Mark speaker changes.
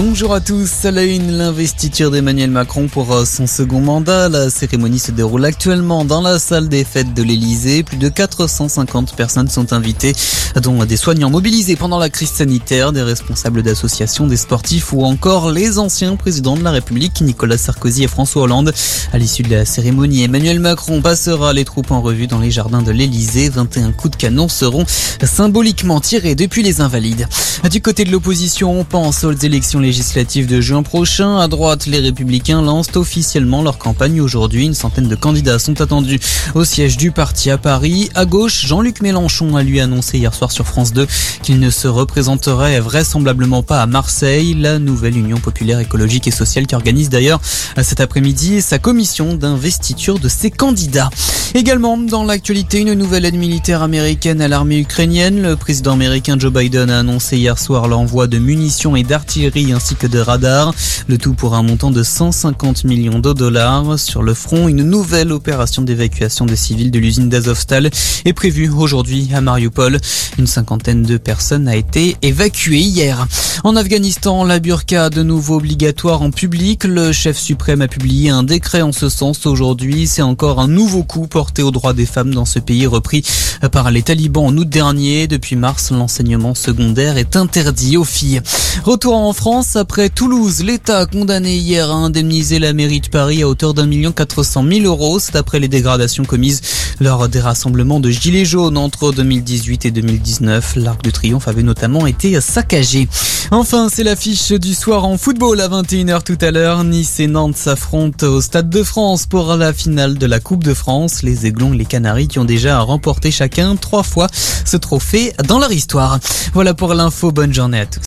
Speaker 1: Bonjour à tous. À la une, l'investiture d'Emmanuel Macron pour euh, son second mandat. La cérémonie se déroule actuellement dans la salle des fêtes de l'Elysée. Plus de 450 personnes sont invitées, dont des soignants mobilisés pendant la crise sanitaire, des responsables d'associations, des sportifs ou encore les anciens présidents de la République, Nicolas Sarkozy et François Hollande. À l'issue de la cérémonie, Emmanuel Macron passera les troupes en revue dans les jardins de l'Elysée. 21 coups de canon seront symboliquement tirés depuis les Invalides. Du côté de l'opposition, on pense aux élections législatives de juin prochain. À droite, les Républicains lancent officiellement leur campagne aujourd'hui. Une centaine de candidats sont attendus au siège du parti à Paris. À gauche, Jean-Luc Mélenchon a lui annoncé hier soir sur France 2 qu'il ne se représenterait vraisemblablement pas à Marseille, la nouvelle Union populaire écologique et sociale qui organise d'ailleurs cet après-midi sa commission d'investiture de ses candidats. Également dans l'actualité, une nouvelle aide militaire américaine à l'armée ukrainienne. Le président américain Joe Biden a annoncé hier soir l'envoi de munitions et d'artillerie ainsi que de radars. Le tout pour un montant de 150 millions de dollars. Sur le front, une nouvelle opération d'évacuation des civils de l'usine d'Azovstal est prévue aujourd'hui à Mariupol. Une cinquantaine de personnes a été évacuée hier. En Afghanistan, la burqa de nouveau obligatoire en public. Le chef suprême a publié un décret en ce sens aujourd'hui. C'est encore un nouveau coup porté aux droits des femmes dans ce pays repris par les talibans en août dernier. Depuis mars, l'enseignement secondaire est interdit aux filles. Retour en France, après Toulouse, l'État a condamné hier à indemniser la mairie de Paris à hauteur d'un million quatre cent mille euros. C'est après les dégradations commises lors des rassemblements de Gilets jaunes entre 2018 et 2019. L'Arc de Triomphe avait notamment été saccagé. Enfin, c'est l'affiche du soir en football à 21h tout à l'heure. Nice et Nantes s'affrontent au Stade de France pour la finale de la Coupe de France. Les Aiglons et les Canaries qui ont déjà remporté chacun trois fois ce trophée dans leur histoire. Voilà pour l'info. Bonne journée à tous.